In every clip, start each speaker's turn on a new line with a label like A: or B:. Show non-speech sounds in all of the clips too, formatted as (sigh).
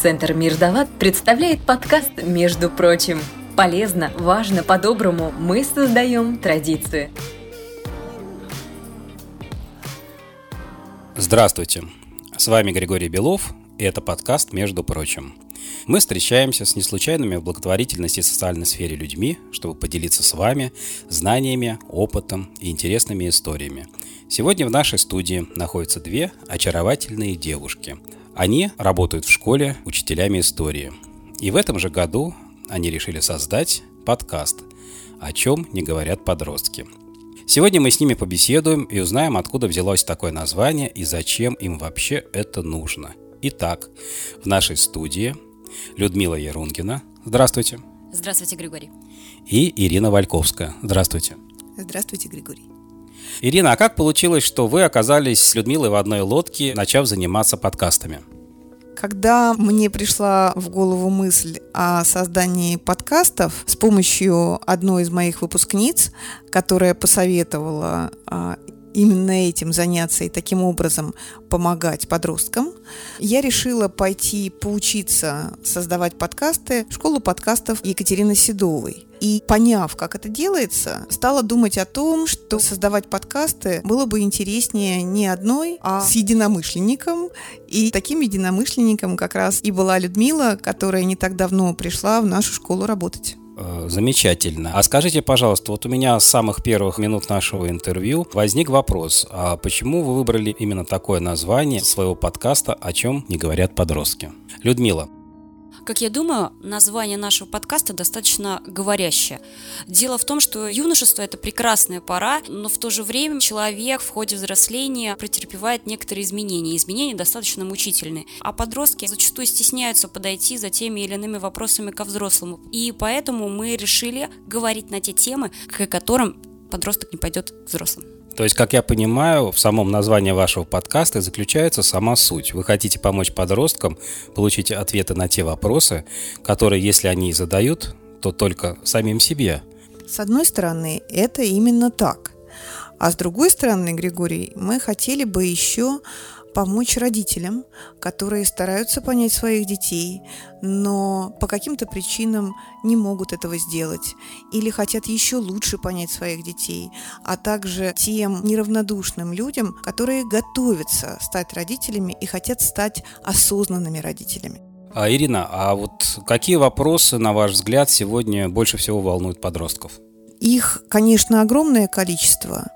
A: Центр Мирдават представляет подкаст «Между прочим». Полезно, важно, по-доброму мы создаем традиции.
B: Здравствуйте, с вами Григорий Белов, и это подкаст «Между прочим». Мы встречаемся с неслучайными в благотворительности и социальной сфере людьми, чтобы поделиться с вами знаниями, опытом и интересными историями. Сегодня в нашей студии находятся две очаровательные девушки – они работают в школе учителями истории. И в этом же году они решили создать подкаст «О чем не говорят подростки». Сегодня мы с ними побеседуем и узнаем, откуда взялось такое название и зачем им вообще это нужно. Итак, в нашей студии Людмила Ярунгина. Здравствуйте.
C: Здравствуйте, Григорий.
B: И Ирина Вальковская. Здравствуйте.
D: Здравствуйте, Григорий.
B: Ирина, а как получилось, что вы оказались с Людмилой в одной лодке, начав заниматься подкастами?
D: Когда мне пришла в голову мысль о создании подкастов с помощью одной из моих выпускниц, которая посоветовала а, именно этим заняться и таким образом помогать подросткам, я решила пойти поучиться создавать подкасты в школу подкастов Екатерины Седовой. И поняв, как это делается, стала думать о том, что создавать подкасты было бы интереснее не одной, а с единомышленником. И таким единомышленником как раз и была Людмила, которая не так давно пришла в нашу школу работать.
B: Э, замечательно. А скажите, пожалуйста, вот у меня с самых первых минут нашего интервью возник вопрос, а почему вы выбрали именно такое название своего подкаста «О чем не говорят подростки»? Людмила,
C: как я думаю, название нашего подкаста достаточно говорящее. Дело в том, что юношество – это прекрасная пора, но в то же время человек в ходе взросления претерпевает некоторые изменения. Изменения достаточно мучительные. А подростки зачастую стесняются подойти за теми или иными вопросами ко взрослому. И поэтому мы решили говорить на те темы, к которым подросток не пойдет к взрослым.
B: То есть, как я понимаю, в самом названии вашего подкаста заключается сама суть. Вы хотите помочь подросткам получить ответы на те вопросы, которые, если они задают, то только самим себе.
D: С одной стороны, это именно так. А с другой стороны, Григорий, мы хотели бы еще помочь родителям, которые стараются понять своих детей, но по каким-то причинам не могут этого сделать или хотят еще лучше понять своих детей, а также тем неравнодушным людям, которые готовятся стать родителями и хотят стать осознанными родителями.
B: А, Ирина, а вот какие вопросы, на ваш взгляд, сегодня больше всего волнуют подростков?
D: Их, конечно, огромное количество.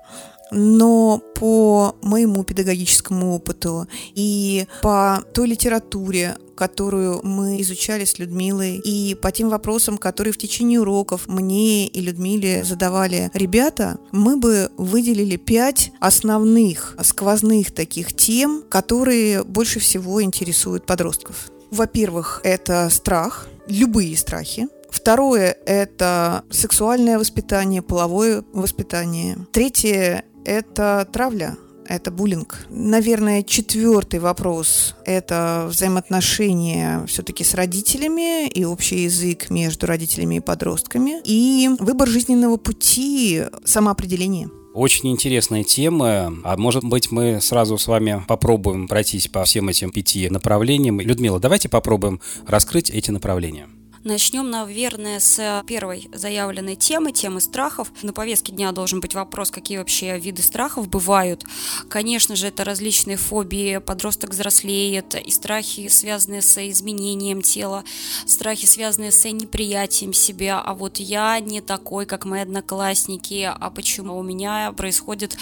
D: Но по моему педагогическому опыту и по той литературе, которую мы изучали с Людмилой, и по тем вопросам, которые в течение уроков мне и Людмиле задавали ребята, мы бы выделили пять основных сквозных таких тем, которые больше всего интересуют подростков. Во-первых, это страх, любые страхи. Второе – это сексуальное воспитание, половое воспитание. Третье это травля, это буллинг. Наверное, четвертый вопрос – это взаимоотношения все-таки с родителями и общий язык между родителями и подростками. И выбор жизненного пути, самоопределение.
B: Очень интересная тема. А может быть, мы сразу с вами попробуем пройтись по всем этим пяти направлениям. Людмила, давайте попробуем раскрыть эти направления.
C: Начнем, наверное, с первой заявленной темы, темы страхов. На повестке дня должен быть вопрос, какие вообще виды страхов бывают. Конечно же, это различные фобии, подросток взрослеет, и страхи, связанные с изменением тела, страхи, связанные с неприятием себя, а вот я не такой, как мои одноклассники, а почему? У меня происходит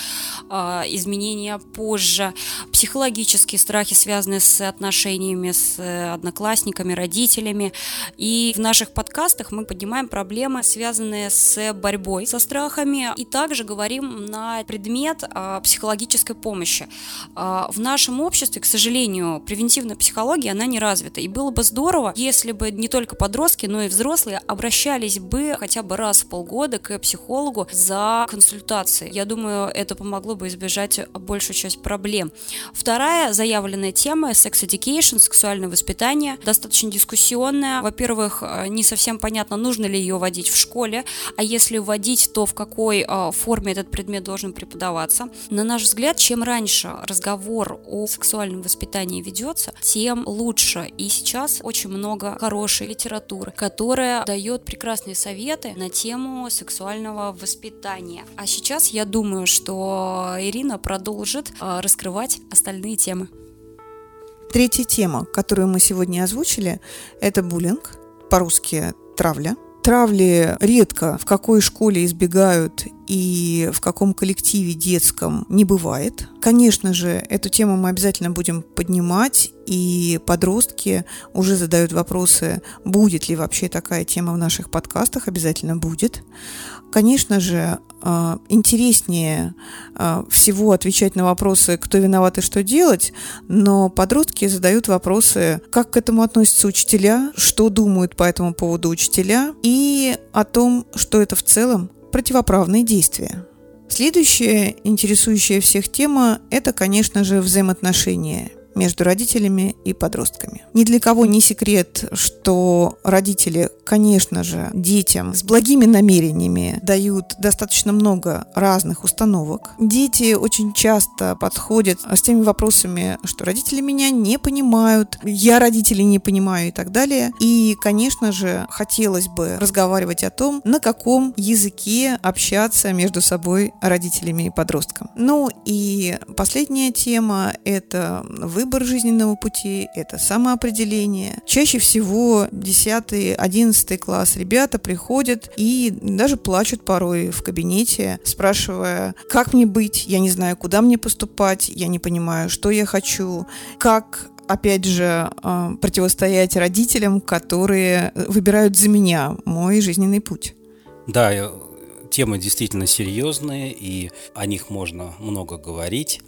C: э, изменения позже, психологические страхи, связанные с отношениями с одноклассниками, родителями, и в наших подкастах мы поднимаем проблемы, связанные с борьбой со страхами, и также говорим на предмет а, психологической помощи. А, в нашем обществе, к сожалению, превентивная психология, она не развита. И было бы здорово, если бы не только подростки, но и взрослые обращались бы хотя бы раз в полгода к психологу за консультацией. Я думаю, это помогло бы избежать большую часть проблем. Вторая заявленная тема – секс education, сексуальное воспитание, достаточно дискуссионная. Во-первых, э, не совсем понятно, нужно ли ее вводить в школе, а если вводить, то в какой э, форме этот предмет должен преподаваться. На наш взгляд, чем раньше разговор о сексуальном воспитании ведется, тем лучше. И сейчас очень много хорошей литературы, которая дает прекрасные советы на тему сексуального воспитания. А сейчас я думаю, что Ирина продолжит э, раскрывать остальные темы.
D: Третья тема, которую мы сегодня озвучили, это буллинг, по-русски травля. Травли редко в какой школе избегают и в каком коллективе детском не бывает. Конечно же, эту тему мы обязательно будем поднимать, и подростки уже задают вопросы, будет ли вообще такая тема в наших подкастах, обязательно будет. Конечно же, а, интереснее а, всего отвечать на вопросы, кто виноват и что делать, но подростки задают вопросы, как к этому относятся учителя, что думают по этому поводу учителя и о том, что это в целом противоправные действия. Следующая интересующая всех тема – это, конечно же, взаимоотношения между родителями и подростками. Ни для кого не секрет, что родители, конечно же, детям с благими намерениями дают достаточно много разных установок. Дети очень часто подходят с теми вопросами, что родители меня не понимают, я родителей не понимаю и так далее. И, конечно же, хотелось бы разговаривать о том, на каком языке общаться между собой родителями и подростком. Ну и последняя тема – это вы выбор жизненного пути, это самоопределение. Чаще всего 10-11 класс ребята приходят и даже плачут порой в кабинете, спрашивая, как мне быть, я не знаю, куда мне поступать, я не понимаю, что я хочу, как опять же, а, противостоять родителям, которые выбирают за меня мой жизненный путь.
B: Да, э, темы действительно серьезные, и о них можно много говорить.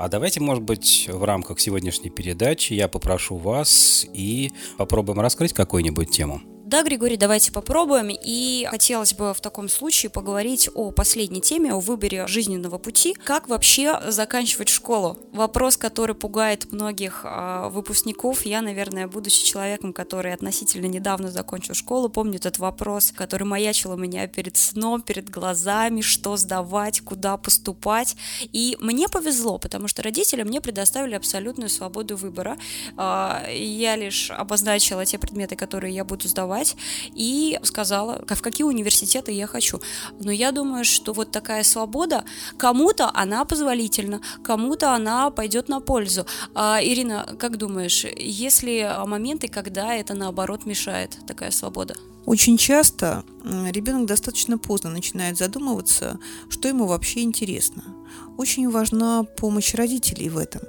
B: А давайте, может быть, в рамках сегодняшней передачи я попрошу вас и попробуем раскрыть какую-нибудь тему.
C: Да, Григорий, давайте попробуем. И хотелось бы в таком случае поговорить о последней теме, о выборе жизненного пути. Как вообще заканчивать школу? Вопрос, который пугает многих э, выпускников. Я, наверное, будучи человеком, который относительно недавно закончил школу, помню этот вопрос, который маячил у меня перед сном, перед глазами, что сдавать, куда поступать. И мне повезло, потому что родители мне предоставили абсолютную свободу выбора. Э, я лишь обозначила те предметы, которые я буду сдавать, поступать, и сказала, в какие университеты я хочу. Но я думаю, что вот такая свобода, кому-то она позволительна, кому-то она пойдет на пользу. А, Ирина, как думаешь, есть ли моменты, когда это наоборот мешает, такая свобода?
D: Очень часто ребенок достаточно поздно начинает задумываться, что ему вообще интересно. Очень важна помощь родителей в этом.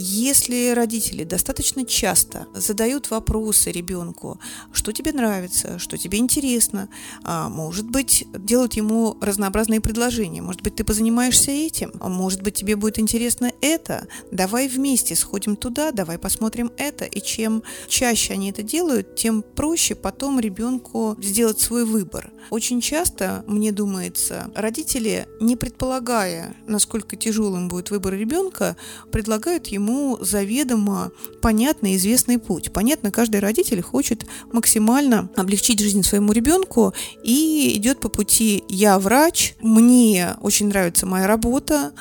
D: Если родители достаточно часто задают вопросы ребенку, что тебе нравится, что тебе интересно, а, может быть, делают ему разнообразные предложения, может быть, ты позанимаешься этим, а может быть, тебе будет интересно это, давай вместе сходим туда, давай посмотрим это. И чем чаще они это делают, тем проще потом ребенку сделать свой выбор. Очень часто, мне думается, родители, не предполагая, насколько тяжелым будет выбор ребенка, предлагают ему ему заведомо понятный известный путь. Понятно, каждый родитель хочет максимально облегчить жизнь своему ребенку и идет по пути «я врач», «мне очень нравится моя работа»,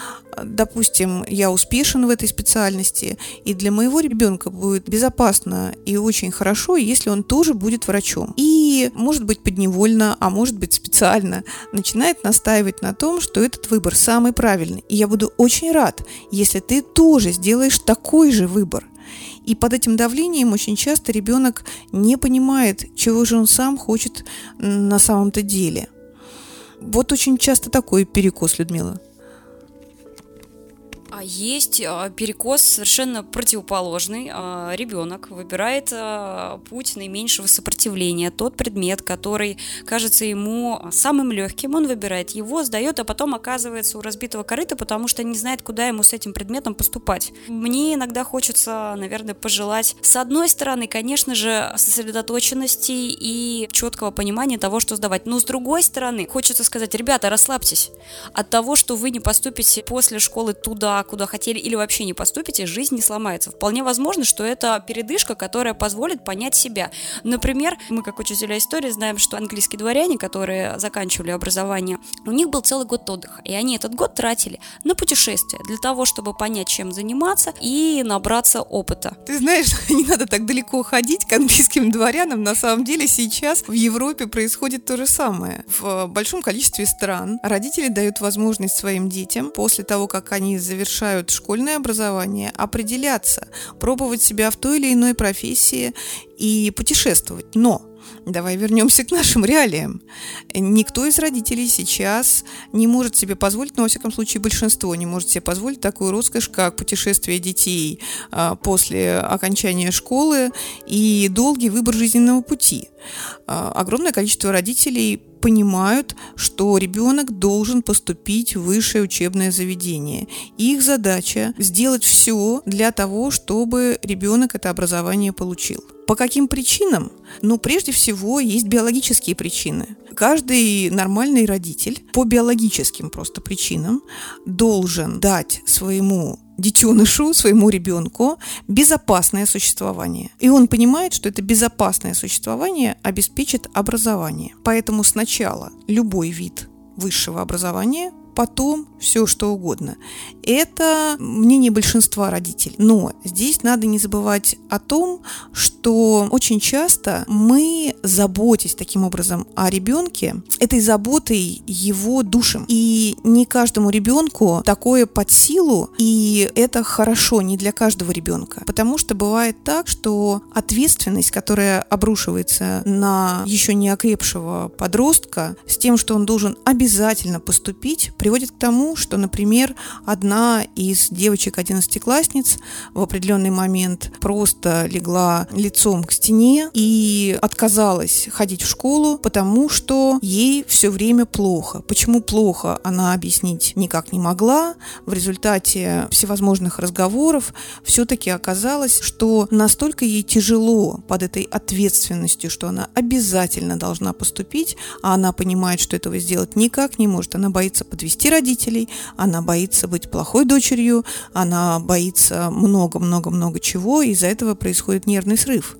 D: допустим, я успешен в этой специальности, и для моего ребенка будет безопасно и очень хорошо, если он тоже будет врачом. Может быть, подневольно, а может быть, специально начинает настаивать на том, что этот выбор самый правильный. И я буду очень рад, если ты тоже сделаешь такой же выбор. И под этим давлением очень часто ребенок не понимает, чего же он сам хочет на самом-то деле. Вот очень часто такой перекос, Людмила.
C: А есть а, перекос совершенно противоположный. А, ребенок выбирает путь наименьшего сопротивления, тот предмет, который кажется ему самым легким, он выбирает его, сдает, а потом оказывается у разбитого корыта, потому что не знает, куда ему с этим предметом поступать. Мне иногда хочется, наверное, пожелать, с одной стороны, конечно же, сосредоточенности и четкого понимания того, что сдавать, но с другой стороны, хочется сказать, ребята, расслабьтесь от того, что вы не поступите после школы туда, куда хотели, или вообще не поступите, жизнь не сломается. Вполне возможно, что это передышка, которая позволит понять себя. Например, мы, как учителя истории, знаем, что английские дворяне, которые заканчивали образование, у них был целый год отдыха, и они этот год тратили на путешествия для того, чтобы понять, чем заниматься и набраться опыта.
D: Ты знаешь, (laughs) не надо так далеко ходить к английским дворянам. На самом деле сейчас в Европе происходит то же самое. В большом количестве стран родители дают возможность своим детям после того, как они завершают школьное образование, определяться, пробовать себя в той или иной профессии и путешествовать. Но Давай вернемся к нашим реалиям. Никто из родителей сейчас не может себе позволить, но, во всяком случае, большинство не может себе позволить такую роскошь, как путешествие детей а, после окончания школы и долгий выбор жизненного пути. А, огромное количество родителей понимают, что ребенок должен поступить в высшее учебное заведение. И их задача сделать все для того, чтобы ребенок это образование получил. По каким причинам? Ну, прежде всего, есть биологические причины. Каждый нормальный родитель по биологическим просто причинам должен дать своему детенышу, своему ребенку безопасное существование. И он понимает, что это безопасное существование обеспечит образование. Поэтому сначала любой вид высшего образования потом все что угодно. Это мнение большинства родителей. Но здесь надо не забывать о том, что очень часто мы, заботясь таким образом о ребенке, этой заботой его душим. И не каждому ребенку такое под силу, и это хорошо не для каждого ребенка. Потому что бывает так, что ответственность, которая обрушивается на еще не окрепшего подростка, с тем, что он должен обязательно поступить, приводит к тому, что, например, одна из девочек-одиннадцатиклассниц в определенный момент просто легла лицом к стене и отказалась ходить в школу, потому что ей все время плохо. Почему плохо, она объяснить никак не могла. В результате всевозможных разговоров все-таки оказалось, что настолько ей тяжело под этой ответственностью, что она обязательно должна поступить, а она понимает, что этого сделать никак не может. Она боится подвести подвести родителей, она боится быть плохой дочерью, она боится много-много-много чего, и из-за этого происходит нервный срыв.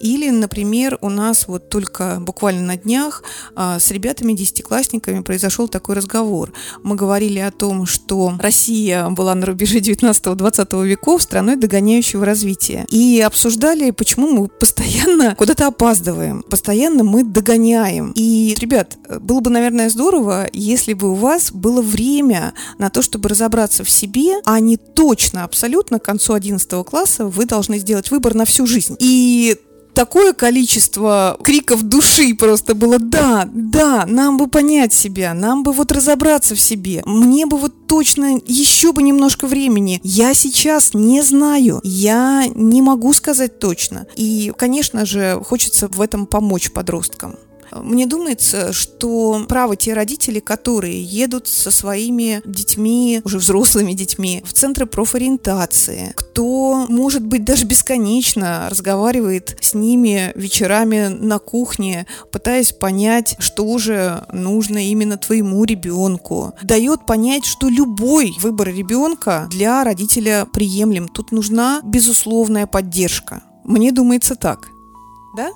D: Или, например, у нас вот только буквально на днях а, с ребятами, десятиклассниками произошел такой разговор. Мы говорили о том, что Россия была на рубеже 19-20 веков страной догоняющего развития. И обсуждали, почему мы постоянно куда-то опаздываем, постоянно мы догоняем. И, ребят, было бы, наверное, здорово, если бы у вас было время на то, чтобы разобраться в себе, а не точно, абсолютно к концу 11 класса вы должны сделать выбор на всю жизнь. И такое количество криков души просто было, да, да, нам бы понять себя, нам бы вот разобраться в себе, мне бы вот точно еще бы немножко времени. Я сейчас не знаю, я не могу сказать точно. И, конечно же, хочется в этом помочь подросткам. Мне думается, что правы те родители, которые едут со своими детьми, уже взрослыми детьми, в центры профориентации, кто, может быть, даже бесконечно разговаривает с ними вечерами на кухне, пытаясь понять, что же нужно именно твоему ребенку. Дает понять, что любой выбор ребенка для родителя приемлем. Тут нужна безусловная поддержка. Мне думается так. Да?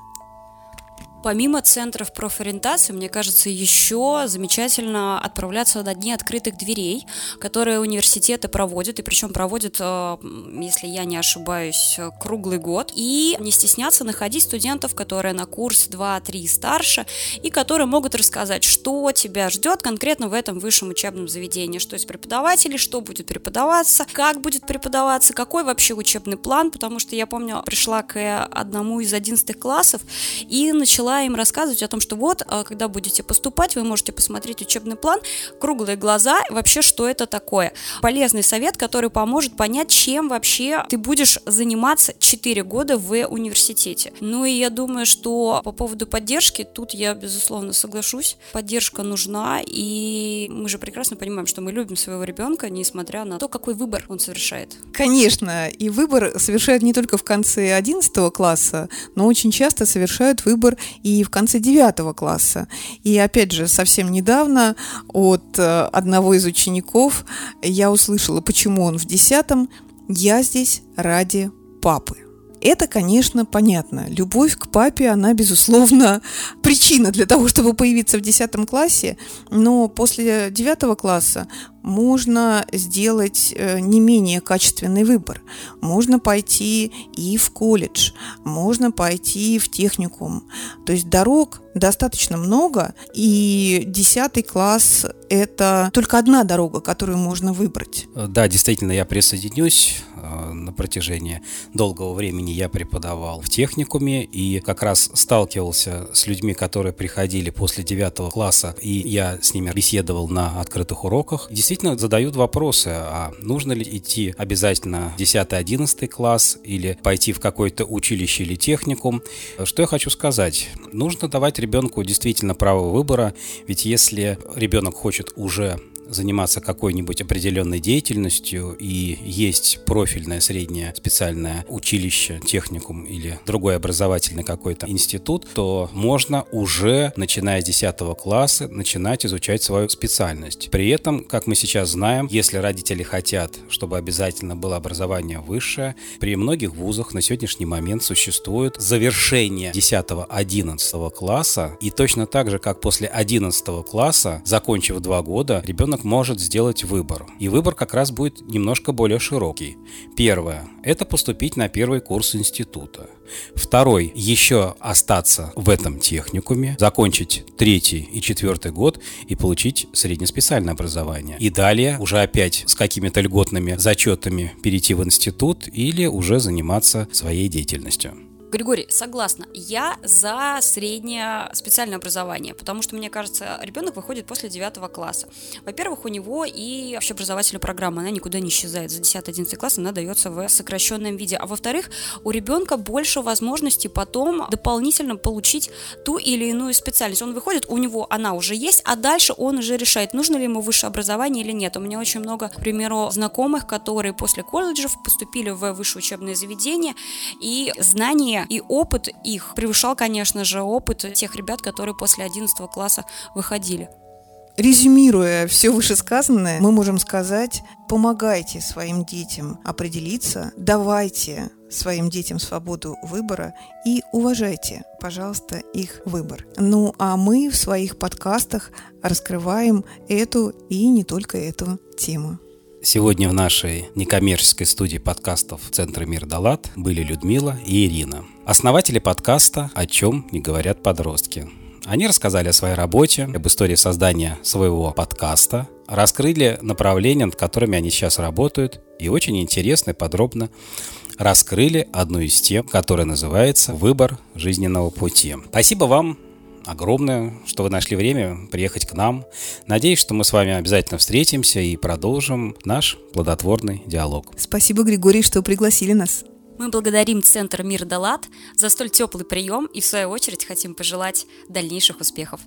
C: Помимо центров профориентации, мне кажется, еще замечательно отправляться на дни открытых дверей, которые университеты проводят, и причем проводят, э, если я не ошибаюсь, круглый год, и не стесняться находить студентов, которые на курс 2-3 старше, и которые могут рассказать, что тебя ждет конкретно в этом высшем учебном заведении, что есть преподаватели, что будет преподаваться, как будет преподаваться, какой вообще учебный план, потому что я помню, пришла к одному из 11 классов и начала начала им рассказывать о том, что вот, а, когда будете поступать, вы можете посмотреть учебный план, круглые глаза, вообще, что это такое. Полезный совет, который поможет понять, чем вообще ты будешь заниматься 4 года в университете. Ну и я думаю, что по поводу поддержки, тут я, безусловно, соглашусь. Поддержка нужна, и мы же прекрасно понимаем, что мы любим своего ребенка, несмотря на то, какой выбор он совершает.
D: Конечно, и выбор совершают не только в конце 11 класса, но очень часто совершают выбор и в конце девятого класса. И опять же, совсем недавно от э, одного из учеников я услышала, почему он в десятом. Я здесь ради папы. Это, конечно, понятно. Любовь к папе, она, безусловно, (laughs) причина для того, чтобы появиться в 10 классе, но после 9 класса можно сделать э, не менее качественный выбор. Можно пойти и в колледж, можно пойти в техникум. То есть дорог достаточно много, и 10 класс – это только одна дорога, которую можно выбрать.
B: Да, действительно, я присоединюсь. Э, на протяжении долгого времени я преподавал в техникуме и как раз сталкивался с людьми, которые приходили после 9 класса, и я с ними беседовал на открытых уроках. Действительно, действительно задают вопросы, а нужно ли идти обязательно 10-11 класс или пойти в какое-то училище или техникум. Что я хочу сказать? Нужно давать ребенку действительно право выбора, ведь если ребенок хочет уже заниматься какой-нибудь определенной деятельностью и есть профильное среднее специальное училище, техникум или другой образовательный какой-то институт, то можно уже, начиная с 10 класса, начинать изучать свою специальность. При этом, как мы сейчас знаем, если родители хотят, чтобы обязательно было образование высшее, при многих вузах на сегодняшний момент существует завершение 10-11 класса, и точно так же, как после 11 класса, закончив два года, ребенок ребенок может сделать выбор. И выбор как раз будет немножко более широкий. Первое – это поступить на первый курс института. Второй – еще остаться в этом техникуме, закончить третий и четвертый год и получить среднеспециальное образование. И далее уже опять с какими-то льготными зачетами перейти в институт или уже заниматься своей деятельностью.
C: Григорий, согласна. Я за среднее специальное образование, потому что, мне кажется, ребенок выходит после 9 класса. Во-первых, у него и общеобразовательная программа, она никуда не исчезает. За 10-11 класс она дается в сокращенном виде. А во-вторых, у ребенка больше возможностей потом дополнительно получить ту или иную специальность. Он выходит, у него она уже есть, а дальше он уже решает, нужно ли ему высшее образование или нет. У меня очень много, к примеру, знакомых, которые после колледжев поступили в высшее учебное заведение, и знания и опыт их превышал, конечно же, опыт тех ребят, которые после 11 класса выходили.
D: Резюмируя все вышесказанное, мы можем сказать, помогайте своим детям определиться, давайте своим детям свободу выбора и уважайте, пожалуйста, их выбор. Ну а мы в своих подкастах раскрываем эту и не только эту тему.
B: Сегодня в нашей некоммерческой студии подкастов Центра Мир Далат были Людмила и Ирина, основатели подкаста «О чем не говорят подростки». Они рассказали о своей работе, об истории создания своего подкаста, раскрыли направления, над которыми они сейчас работают, и очень интересно и подробно раскрыли одну из тем, которая называется «Выбор жизненного пути». Спасибо вам огромное, что вы нашли время приехать к нам. Надеюсь, что мы с вами обязательно встретимся и продолжим наш плодотворный диалог.
D: Спасибо, Григорий, что пригласили нас.
C: Мы благодарим Центр Мир Далат за столь теплый прием и, в свою очередь, хотим пожелать дальнейших успехов.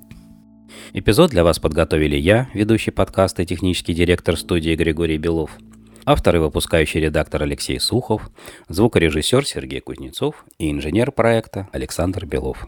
B: Эпизод для вас подготовили я, ведущий подкаста и технический директор студии Григорий Белов, автор и выпускающий редактор Алексей Сухов, звукорежиссер Сергей Кузнецов и инженер проекта Александр Белов.